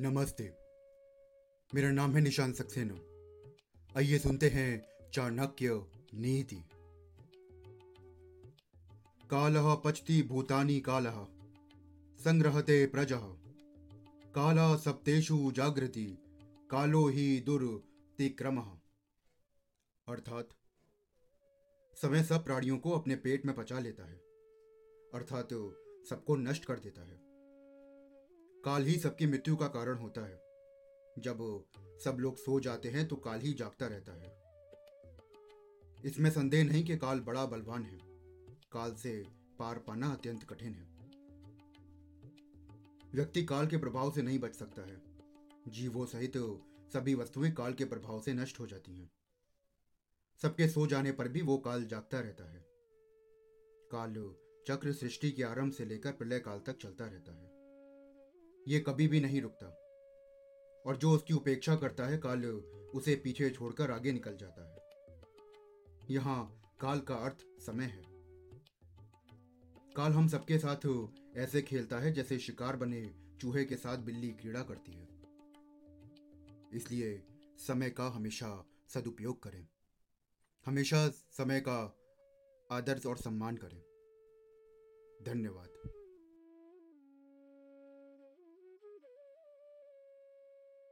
नमस्ते। मेरा नाम है निशान सक्सेना। आइए सुनते हैं चाणक्य नीति। कालः पचति भूतानि कालः, संग्रहते प्रजः। काला सप्तेषु जागृति, कालो ही दुर्तिक्रमः। अर्थात, समय सब प्राणियों को अपने पेट में पचा लेता है। अर्थात, सबको नष्ट कर देता है। काल ही सबकी मृत्यु का कारण होता है। जब सब लोग सो जाते हैं तो काल ही जागता रहता है। इसमें संदेह नहीं कि काल बड़ा बलवान है। काल से पार पाना अत्यंत कठिन है। व्यक्ति काल के प्रभाव से नहीं बच सकता है। जीवों सहित सभी वस्तुएँ काल के प्रभाव से नष्ट हो जाती हैं। सबके सो जाने पर भी वो काल जागता रहता है। काल चक्र सृष्टि के आरंभ से लेकर प्रलय काल तक चलता रहता है। ये कभी भी नहीं रुकता। और जो उसकी उपेक्षा करता है, काल उसे पीछे छोड़कर आगे निकल जाता है। यहाँ काल का अर्थ समय है। काल हम सबके साथ ऐसे खेलता है, जैसे शिकार बने चूहे के साथ बिल्ली क्रीड़ा करती है। इसलिए समय का हमेशा सदुपयोग करें। हमेशा समय का आदर्श और सम्मान करें। धन्यवाद।